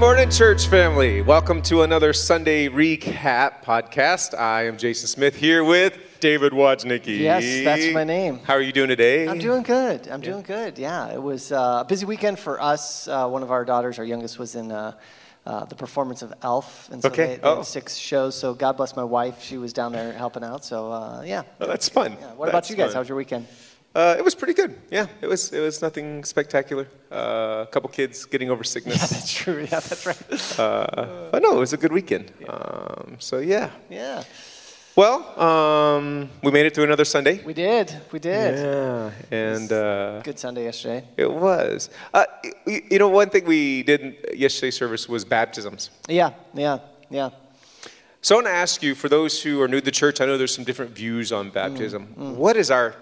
morning, church family. Welcome to another Sunday recap podcast. I am Jason Smith here with David Wojnicki. Yes, that's my name. How are you doing today? I'm doing good. I'm doing good. Yeah, it was uh, a busy weekend for us. Uh, one of our daughters, our youngest, was in uh, uh, the performance of Elf, and so Okay. they, they Oh. six shows. So God bless my wife; she was down there helping out. So uh, yeah. Oh, that's fun. yeah. What about you guys? fun. How was your weekend? Uh, it was pretty good. Yeah, it was. It was nothing spectacular. Uh, a couple kids getting over sickness. Yeah, That's true. Yeah, that's right. uh, but no, it was a good weekend. Um, so yeah. yeah, Well, um, we made it through another Sunday. we did. We did. Yeah, and uh, Good Sunday yesterday. it was. Uh, you know, one thing we did yesterday's service was baptisms. Yeah, yeah, yeah. So I want to ask you, for those who are new to the church, I know there's some different views on baptism. What is our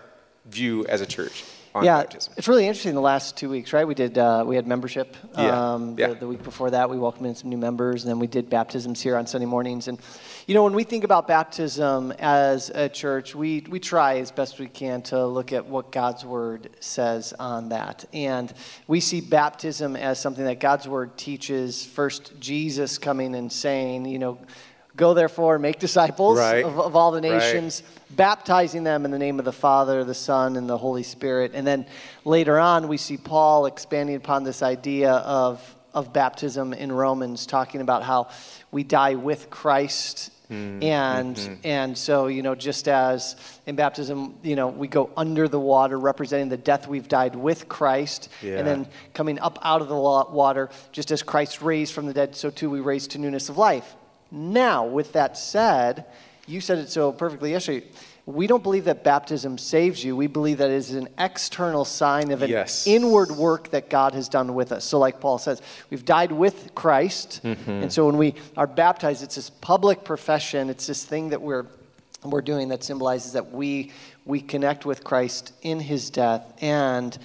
view as a church on yeah, baptism? it's really interesting. The last two weeks, right? We did uh, we had membership. Yeah, Um, yeah. The, the week before that, we welcomed in some new members, and then we did baptisms here on Sunday mornings. And you know, when we think about baptism as a church, we we try as best we can to look at what God's word says on that, and we see baptism as something that God's word teaches. First, Jesus coming and saying, you know. Go therefore and make disciples Right. of, of all the Right. nations, baptizing them in the name of the Father, the Son, and the Holy Spirit. And then later on, we see Paul expanding upon this idea of, of baptism in Romans, talking about how we die with Christ. Hmm. And mm-hmm. and so you know just as in baptism you know we go under the water representing the death we've died with Christ Yeah. and then coming up out of the water just as Christ raised from the dead so too we raise to newness of life. Now with that said, you said it so perfectly yesterday. We don't believe that baptism saves you. We believe that it is an external sign of an Yes. inward work that God has done with us. So, like Paul says, we've died with Christ. Mm-hmm. And so, when we are baptized, it's this public profession, it's this thing that we're, we're doing that symbolizes that we, we connect with Christ in his death, and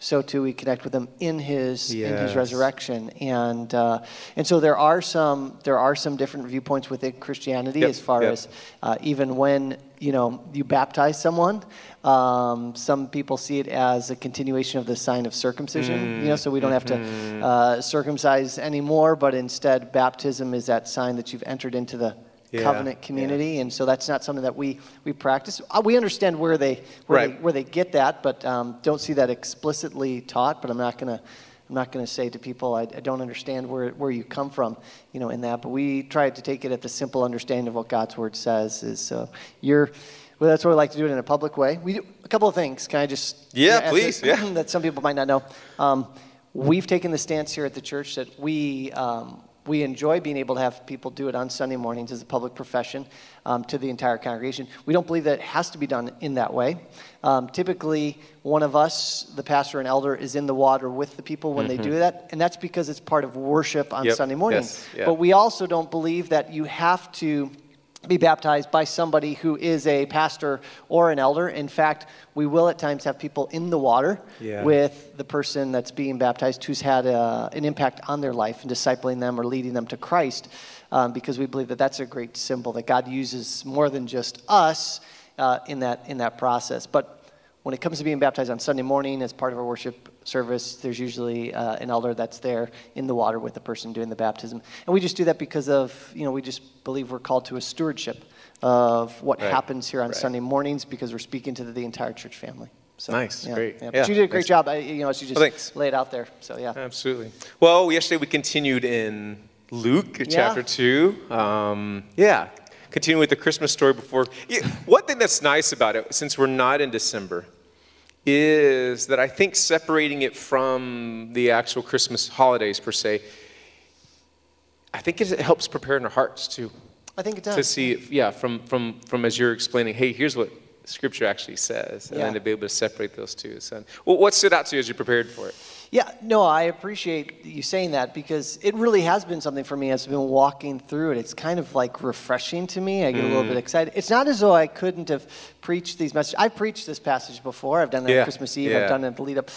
so too we connect with him in his, in his resurrection. And, uh, and so, there are, some, there are some different viewpoints within Christianity Yep, as far yep. as uh, even when you know you baptize someone um, some people see it as a continuation of the sign of circumcision you know so we don't have to Mm-hmm. uh, circumcise anymore but instead baptism is that sign that you've entered into the Yeah, covenant community and so that's not something that we we practice uh, we understand where they where, Right. they, where they get that but um, don't see that explicitly taught but i'm not going to I'm not going to say to people, I, I don't understand where, where you come from, you know, in that. But we try to take it at the simple understanding of what God's word says. Is so you're, well, that's what we like to do it in a public way. We do a couple of things. Can I just? Yeah, add please, yeah. that some people might not know. Um, we've taken the stance here at the church that we. Um, we enjoy being able to have people do it on Sunday mornings as a public profession um, to the entire congregation. We don't believe that it has to be done in that way. Um, typically, one of us, the pastor and elder, is in the water with the people when they do that, and that's because it's part of worship on Mm-hmm. Yep, Sunday morning. yes, yeah. But we also don't believe that you have to be baptized by somebody who is a pastor or an elder. In fact, we will at times have people in the water Yeah. with the person that's being baptized who's had a, an impact on their life and discipling them or leading them to Christ um, because we believe that that's a great symbol that God uses more than just us uh, in, that, in that process. But when it comes to being baptized on Sunday morning as part of our worship service, there's usually uh, an elder that's there in the water with the person doing the baptism. And we just do that because of, you know, we just believe we're called to a stewardship of what Right, happens here on right. Sunday mornings because we're speaking to the, the entire church family. So, Nice, yeah, great. Yeah. Yeah, you did a great thanks. job. I, you know, as you just thanks. lay it out there. So yeah. Absolutely. Well, yesterday we continued in Luke chapter 2. Um, yeah, continuing with the Christmas story before. Yeah, one thing that's nice about it, since we're not in December, is that I think separating it from the actual Christmas holidays per se, I think it helps prepare in our hearts too. I think it does. To see, it, yeah, from, from, from as you're explaining, hey, here's what Scripture actually says, and Yeah. then to be able to separate those two. So, well, what stood out to you as you prepared for it? Yeah, no, I appreciate you saying that because it really has been something for me as I've been walking through it. It's kind of like refreshing to me. I get a little Mm. bit excited. It's not as though I couldn't have preached these messages. I've preached this passage before. I've done it Yeah, on Christmas Eve. yeah. I've done it at the lead up.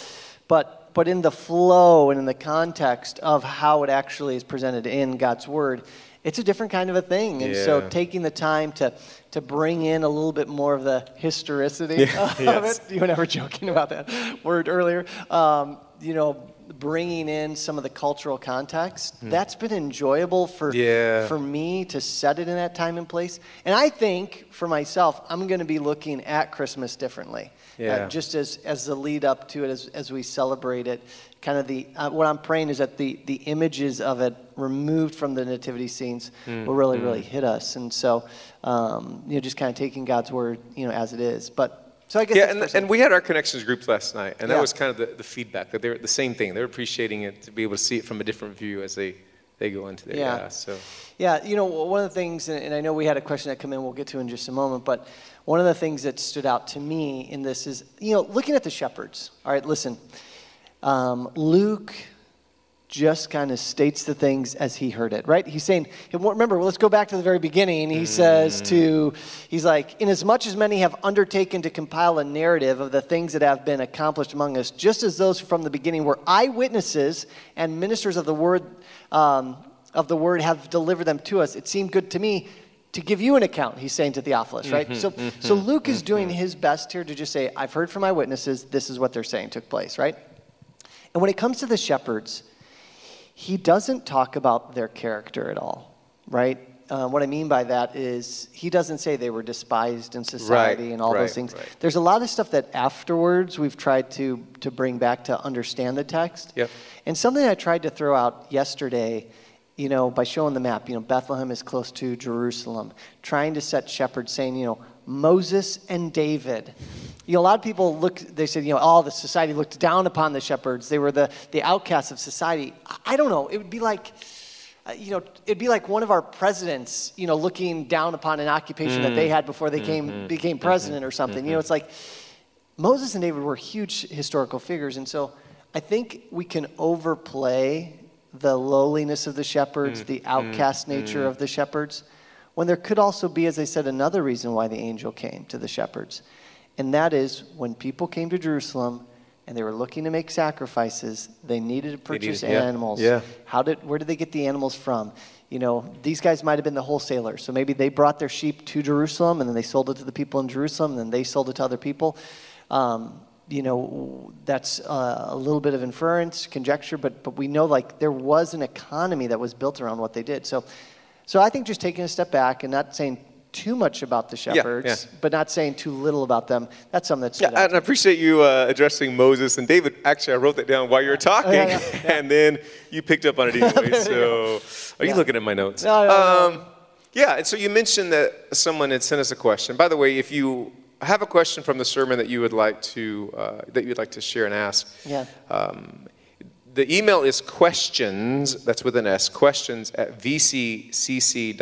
But but in the flow and in the context of how it actually is presented in God's Word, it's a different kind of a thing. And so taking the time to to bring in a little bit more of the historicity Yeah, of yes. it. You and I were joking about that word earlier. Um, you know, bringing in some of the cultural context, that's been enjoyable for Hmm. Yeah. for me to set it in that time and place. And I think for myself, I'm going to be looking at Christmas differently. Uh, Yeah. just as as the lead up to it, as as we celebrate it, kind of the uh, what I'm praying is that the the images of it removed from the nativity scenes Hmm. will really really hit us. And so, um, you know, just kind of taking God's word, you know, as it is. But so I guess Yeah, and, and we had our connections groups last night, and that Yeah. was kind of the, the feedback that they're the same thing. They're appreciating it to be able to see it from a different view as they, they go into their Yeah. yeah. So Yeah, you know, one of the things, and and I know we had a question that come in, we'll get to in just a moment, but one of the things that stood out to me in this is, you know, looking at the shepherds. All right, listen, um, Luke just kind of states the things as he heard it, right? He's saying, remember, let's go back to the very beginning. He says to, he's like, inasmuch as many have undertaken to compile a narrative of the things that have been accomplished among us, just as those from the beginning were eyewitnesses and ministers of the word, um, of the word have delivered them to us, it seemed good to me to give you an account, he's saying to Theophilus, right? Mm-hmm, so, mm-hmm, so Luke is mm-hmm. doing his best here to just say, I've heard from eyewitnesses, this is what they're saying took place, right? And when it comes to the shepherds, he doesn't talk about their character at all, right? Uh, what I mean by that is he doesn't say they were despised in society Right, and all right, those things. right. There's a lot of stuff that afterwards we've tried to to bring back to understand the text. Yep. And something I tried to throw out yesterday, you know, by showing the map, you know, Bethlehem is close to Jerusalem, trying to set shepherds, saying, you know, Moses and David. You know, a lot of people look, they said, you know, all the society looked down upon the shepherds. They were the, the outcasts of society. I- don't know. It would be like, uh, you know, it'd be like one of our presidents, you know, looking down upon an occupation that they mm. had before they mm-hmm. came, mm-hmm. became mm-hmm. president or something. You know, it's like Moses and David were huge historical figures. And so I think we can overplay the lowliness of the shepherds, mm. the mm. outcast nature of the shepherds, when there could also be, as I said, another reason why the angel came to the shepherds. And that is when people came to Jerusalem and they were looking to make sacrifices, they needed to purchase needed- yeah, animals. yeah. How did, where did they get the animals from? You know, these guys might have been the wholesalers. So maybe they brought their sheep to Jerusalem and then they sold it to the people in Jerusalem and then they sold it to other people. Um, you know, that's uh, a little bit of inference, conjecture, but, but we know like there was an economy that was built around what they did. So, so I think just taking a step back and not saying too much about the yeah. shepherds, but not saying too little about them, that's something that's Yeah, and I appreciate you uh, addressing Moses and David. Actually, I wrote that down while you were talking, yeah, yeah, and then you picked up on it anyway. So, are you Yeah. looking at my notes? No, no, no. Um, yeah, and so you mentioned that someone had sent us a question. By the way, if you have a question from the sermon that you would like to uh, that you'd like to share and ask, Yeah. um, the email is questions, that's with an S, questions at vccc.org.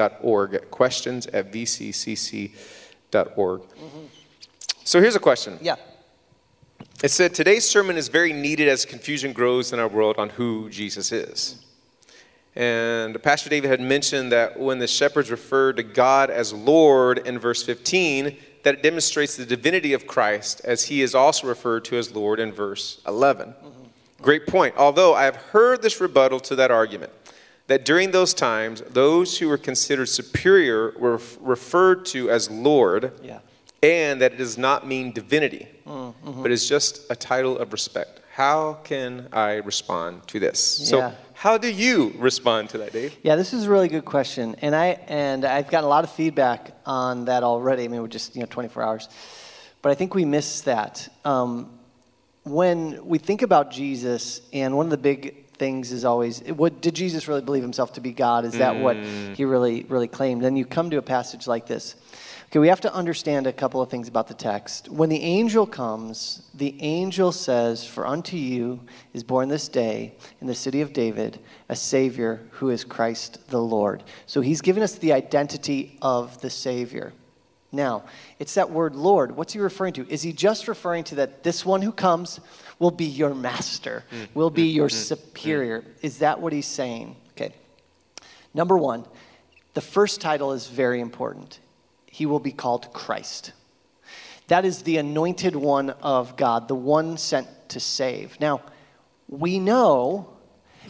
Questions at vccc.org. Mm-hmm. So here's a question. Yeah. It said, Today's sermon is very needed as confusion grows in our world on who Jesus is. And Pastor David had mentioned that when the shepherds referred to God as Lord in verse 15, that it demonstrates the divinity of Christ as he is also referred to as Lord in verse 11. Mm-hmm. Great point. Although I have heard this rebuttal to that argument, that during those times, those who were considered superior were referred to as Lord Yeah. and that it does not mean divinity, Mm-hmm. but is just a title of respect. How can I respond to this? So, Yeah. how do you respond to that, Dave? Yeah, this is a really good question, and I and I've gotten a lot of feedback on that already. I mean, we're just you know 24 hours, but I think we miss that um, when we think about Jesus. And one of the big things is always, what did Jesus really believe himself to be God? Is that what mm. he really really claimed? Then you come to a passage like this. Okay, we have to understand a couple of things about the text. When the angel comes, the angel says, For unto you is born this day in the city of David a Savior who is Christ the Lord. So he's given us the identity of the Savior. Now, it's that word Lord. What's he referring to? Is he just referring to that this one who comes will be your master, mm. will be mm, your mm, superior? Is that what he's saying? Okay. Number one, the first title is very important. He will be called Christ. That is the anointed one of God, the one sent to save. Now, we know,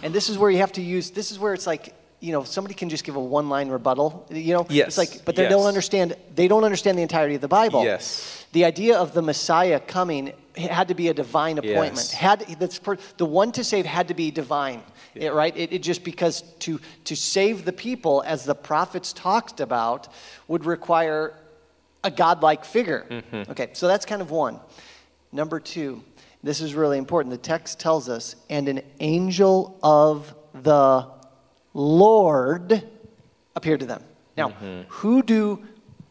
and this is where you have to use, this is where it's like, you know, somebody can just give a one line rebuttal, you know? Yes, It's like, but they yes. don't understand, they don't understand the entirety of the Bible. Yes. The idea of the Messiah coming had to be a divine appointment. Yes. Had that's per, the one to save had to be divine, It- right? It, it just because to to save the people, as the prophets talked about, would require a godlike figure. Mm-hmm. Okay, so that's kind of one. Number two, this is really important. The text tells us, and an angel of the Lord appeared to them. Now, who do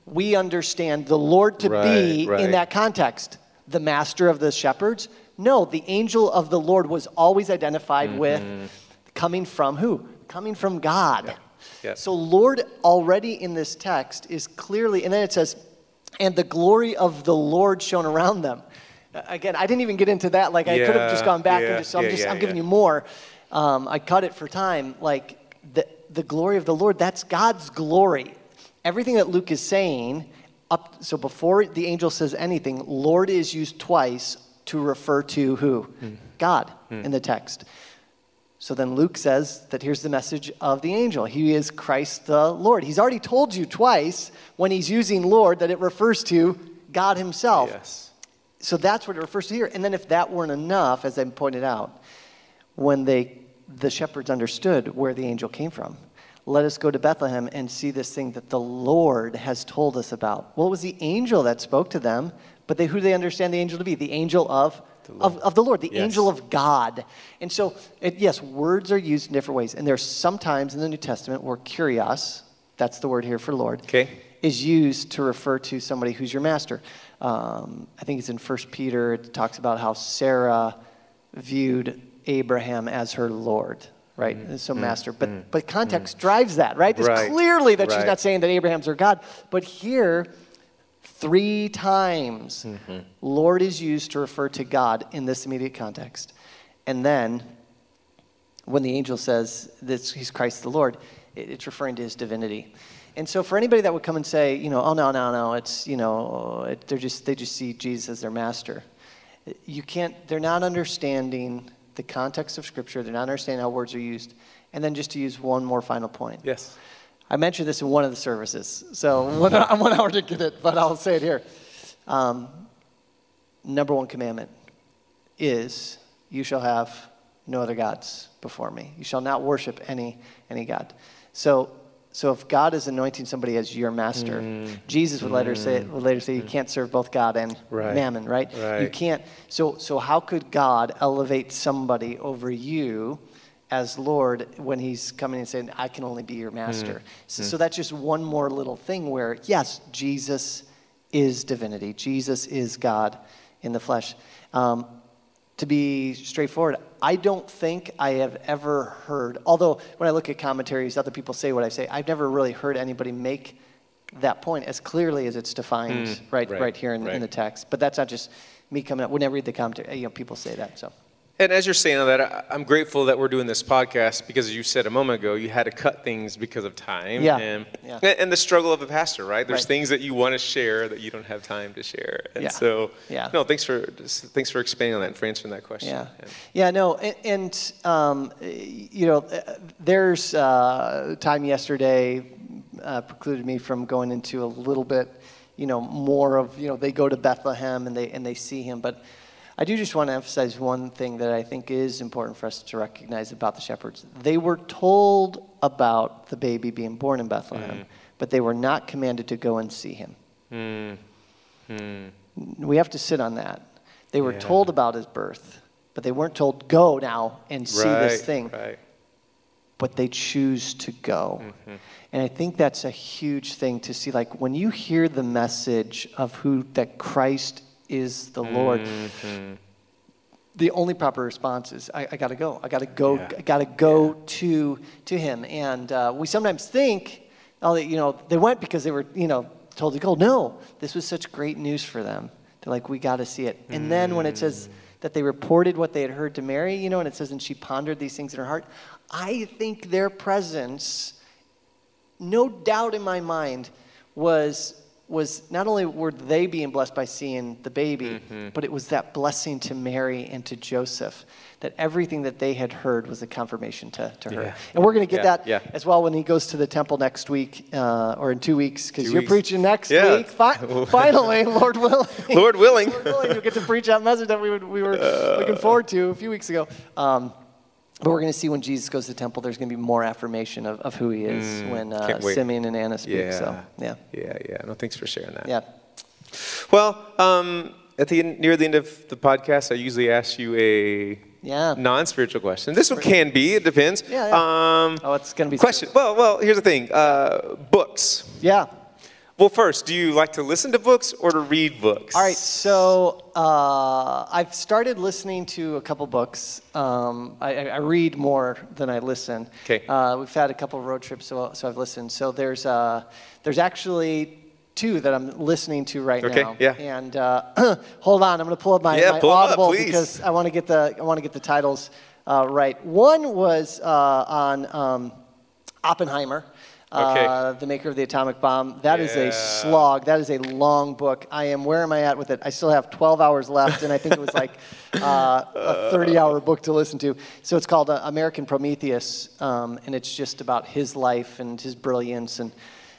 we understand the Lord to be Right, right. in that context? The master of the shepherds? No, the angel of the Lord was always identified with coming from who? Coming from God. Yeah. So, Lord already in this text is clearly, and then it says, and the glory of the Lord shone around them. Again, I didn't even get into that. Like, I could have just gone back yeah, and just, so I'm, yeah, just, yeah, I'm giving yeah. you more. Um, I cut it for time. Like, the, the glory of the Lord, that's God's glory. Everything that Luke is saying, up, so before the angel says anything, Lord is used twice to refer to who? Hmm. God in the text. So then Luke says that here's the message of the angel. He is Christ the Lord. He's already told you twice when he's using Lord that it refers to God himself. Yes. So that's what it refers to here. And then if that weren't enough, as I pointed out, when they the shepherds understood where the angel came from. Let us go to Bethlehem and see this thing that the Lord has told us about. Well, it was the angel that spoke to them, but they, who do they understand the angel to be? The angel of, of, of the Lord, the Yes. angel of God. And so, it, yes, words are used in different ways. And there's sometimes in the New Testament where kurios, that's the word here for Lord, Okay. is used to refer to somebody who's your master. Um, I think it's in First Peter, it talks about how Sarah viewed Abraham as her Lord, right? Mm-hmm. So mm-hmm. master. But, mm-hmm. but context drives that, right? It's Right. clearly that she's not saying that Abraham's her God. But here, three times, Lord is used to refer to God in this immediate context. And then, when the angel says that he's Christ the Lord, it's referring to his divinity. And so, for anybody that would come and say, you know, oh no, no, no, it's you know, it, they're just they just see Jesus as their master. You can't. They're not understanding the context of Scripture. They're not understanding how words are used. And then, just to use one more final point, Yes. I mentioned this in one of the services, so one, I'm one hour to get it, but I'll say it here. Um, number one commandment is, "You shall have no other gods before me. You shall not worship any any god." So, so if God is anointing somebody as your master, mm. Jesus would later say mm. would later say you can't serve both God and Right. mammon, right? You can't. So, so how could God elevate somebody over you? as Lord when He's coming and saying, I can only be your master. Mm. So, so that's just one more little thing where, yes, Jesus is divinity, Jesus is God in the flesh. Um, to be straightforward, I don't think I have ever heard, although when I look at commentaries, other people say what I say, I've never really heard anybody make that point as clearly as it's defined mm, right, right, right, here in, in the text. But that's not just me coming up. When I read the commentary, you know, people say that. So. And as you're saying that, I'm grateful that we're doing this podcast because, as you said a moment ago, you had to cut things because of time. Yeah, And, yeah. and the struggle of a pastor, right? There's Right. things that you want to share that you don't have time to share. And Yeah, so, yeah. no, thanks for thanks for expanding on that and for answering that question. Yeah, And- yeah, no, and, and um, you know, uh, there's uh, time yesterday uh, precluded me from going into a little bit, you know, more of you know they go to Bethlehem and they and they see him, but I do just want to emphasize one thing that I think is important for us to recognize about the shepherds. They were told about the baby being born in Bethlehem, mm. but they were not commanded to go and see him. Mm. Mm. We have to sit on that. They were Yeah. told about his birth, but they weren't told, go now and see this thing. Right. But they choose to go. Mm-hmm. And I think that's a huge thing to see. Like when you hear the message of who that Christ is the Lord, Mm-hmm. the only proper response is, I, I got to go. I got to go. Yeah. I got to go to to Him. And uh, we sometimes think, oh, they- you know, they went because they were, you know, told to go. No, this was such great news for them. They're like, we got to see it. And then when it says that they reported what they had heard to Mary, you know, and it says, and she pondered these things in her heart. I think their presence, no doubt in my mind, was was not only were they being blessed by seeing the baby, Mm-hmm. but it was that blessing to Mary and to Joseph. That everything that they had heard was a confirmation to, to her. Yeah. And we're going to get Yeah, that yeah. as well when he goes to the temple next week uh, or in two weeks, because you're weeks. preaching next week. Fi- finally, Lord willing. Lord willing. Lord willing, you'll get to preach that message that we, would, we were Uh. looking forward to a few weeks ago. Um, but we're going to see when Jesus goes to the temple, there's going to be more affirmation of, of who he is when uh, Mm, can't wait. Simeon and Anna speak. Yeah. So, yeah. Yeah, yeah. No, thanks for sharing that. Yeah. Well, um, at the end, near the end of the podcast, I usually ask you a Yeah. non-spiritual question. This one can be. It depends. Yeah, yeah. Um, Oh, it's going to be. question. Well, well. Here's the thing. Uh, books. Yeah. Well, first, do you like to listen to books or to read books? All right, so uh, I've started listening to a couple books. Um, I, I read more than I listen. 'Kay. Uh, we've had a couple road trips, so, so I've listened. So there's uh, there's actually two that I'm listening to right Okay, now. yeah. And uh, hold on, I'm going to pull up my, Yeah, my up, Audible please. because I want to get the I want to get the titles uh, right. One was uh, on um, Oppenheimer. Okay. Uh, the maker of the atomic bomb. That is Yeah. a slog. That is a long book. I am. Where am I at with it? I still have 12 hours left, and I think it was like uh, a 30-hour book to listen to. So it's called uh, American Prometheus, um, and it's just about his life and his brilliance and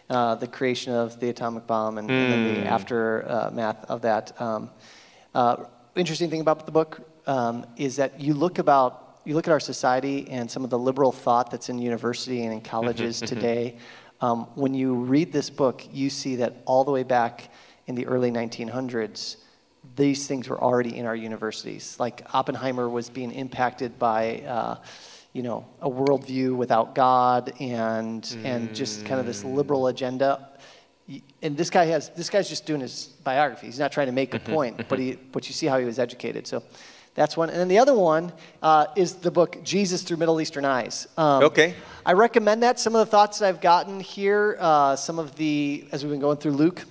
uh, the creation of the atomic bomb and, and then the aftermath of that. Um, uh, interesting thing about the book um, is that you look about you look at our society and some of the liberal thought that's in university and in colleges today. Um, when you read this book, you see that all the way back in the early 1900s, these things were already in our universities. Like Oppenheimer was being impacted by, uh, you know, a worldview without God and and just kind of this liberal agenda. And this guy has this guy's just doing his biography. He's not trying to make a point, but he but you see how he was educated. So. That's one. And then the other one uh, is the book Jesus Through Middle Eastern Eyes. Um, Okay. I recommend that. Some of the thoughts that I've gotten here, uh, some of the, as we've been going through Luke,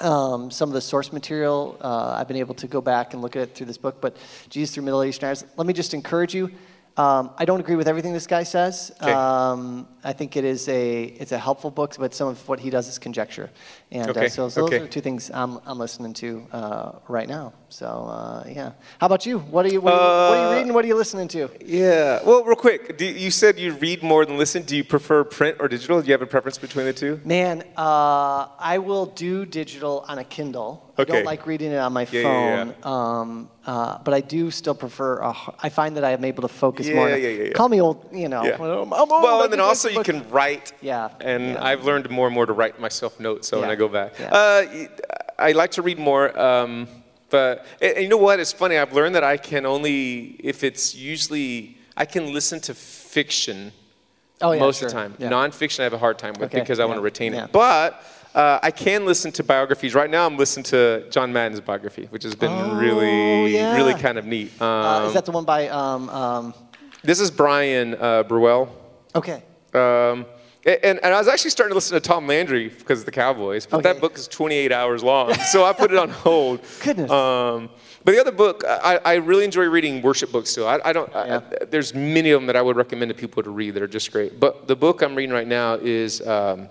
um, some of the source material, uh, I've been able to go back and look at it through this book. But Jesus Through Middle Eastern Eyes, let me just encourage you. Um, I don't agree with everything this guy says. Okay. Um, I think it is a it's a helpful book, but some of what he does is conjecture. And Okay, uh, so, so okay. those are two things I'm, I'm listening to uh, right now. So uh, yeah. How about you? What are you what are you, what are you Uh, reading? What are you listening to? Yeah. Well, real quick, do, you said you read more than listen. Do you prefer print or digital? Do you have a preference between the two? Man, uh, I will do digital on a Kindle. I don't like reading it on my Yeah, yeah, phone, yeah. Um, uh, but I do still prefer. A, I find that I am able to focus Yeah, more. yeah, yeah, yeah. Call me old, you know. Yeah. I'm old, Well, and then also you can write. Yeah, And yeah. I've learned more and more to write myself notes. So when Yeah, I go back, yeah. uh, I like to read more. Um, but you know what? It's funny. I've learned that I can only if it's usually I can listen to fiction Oh, yeah, most sure. of the time. Yeah. Nonfiction I have a hard time with Okay, because I want to retain it. But uh, I can listen to biographies. Right now, I'm listening to John Madden's biography, which has been Oh, really, yeah. really kind of neat. Um, Uh, is that the one by? Um, um, this is Bryan uh, Burwell. okay. Um, and, and I was actually starting to listen to Tom Landry because of the Cowboys, but Okay. that book is 28 hours long, so I put it on hold. Goodness. Um, but the other book, I, I really enjoy reading worship books too. I, I don't. Yeah. I, there's many of them that I would recommend to people to read that are just great. But the book I'm reading right now is um,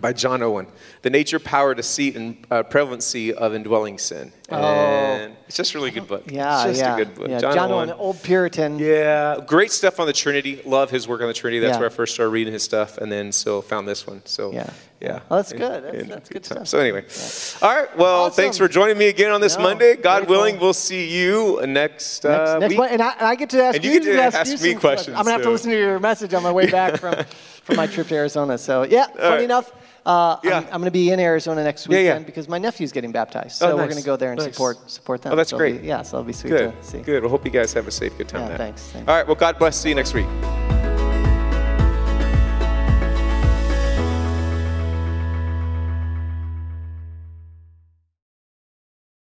by John Owen, "The Nature, Power, Deceit, and uh, Prevalency of Indwelling Sin." And it's just a really good book. Oh. Yeah, it's just yeah. a good book. Yeah. John, Owen, old Puritan. Yeah, great stuff on the Trinity. Love his work on the Trinity. That's Yeah. where I first started reading his stuff, and then so found this one. So Yeah. yeah. Well, that's And- good. That's- that's good time. stuff. So anyway, all right. Well, Awesome. thanks for joining me again on this No, Monday. God cool. willing, we'll see you next, Next, uh, next week. one, and I, and I get to ask And you you, get to ask you me some questions, I'm gonna have to listen to your message on my way back from from my trip to Arizona. So yeah, funny right. enough, uh, Yeah. I'm, I'm going to be in Arizona next weekend yeah. because my nephew's getting baptized. Oh, So we're going to go there and Nice. support support them. Oh, that's So great. be- yeah, so it'll be sweet Good. to see. Good. Well, hope you guys have a safe, good time. Yeah, there. thanks, thanks. All right. Well, God bless. See you next week.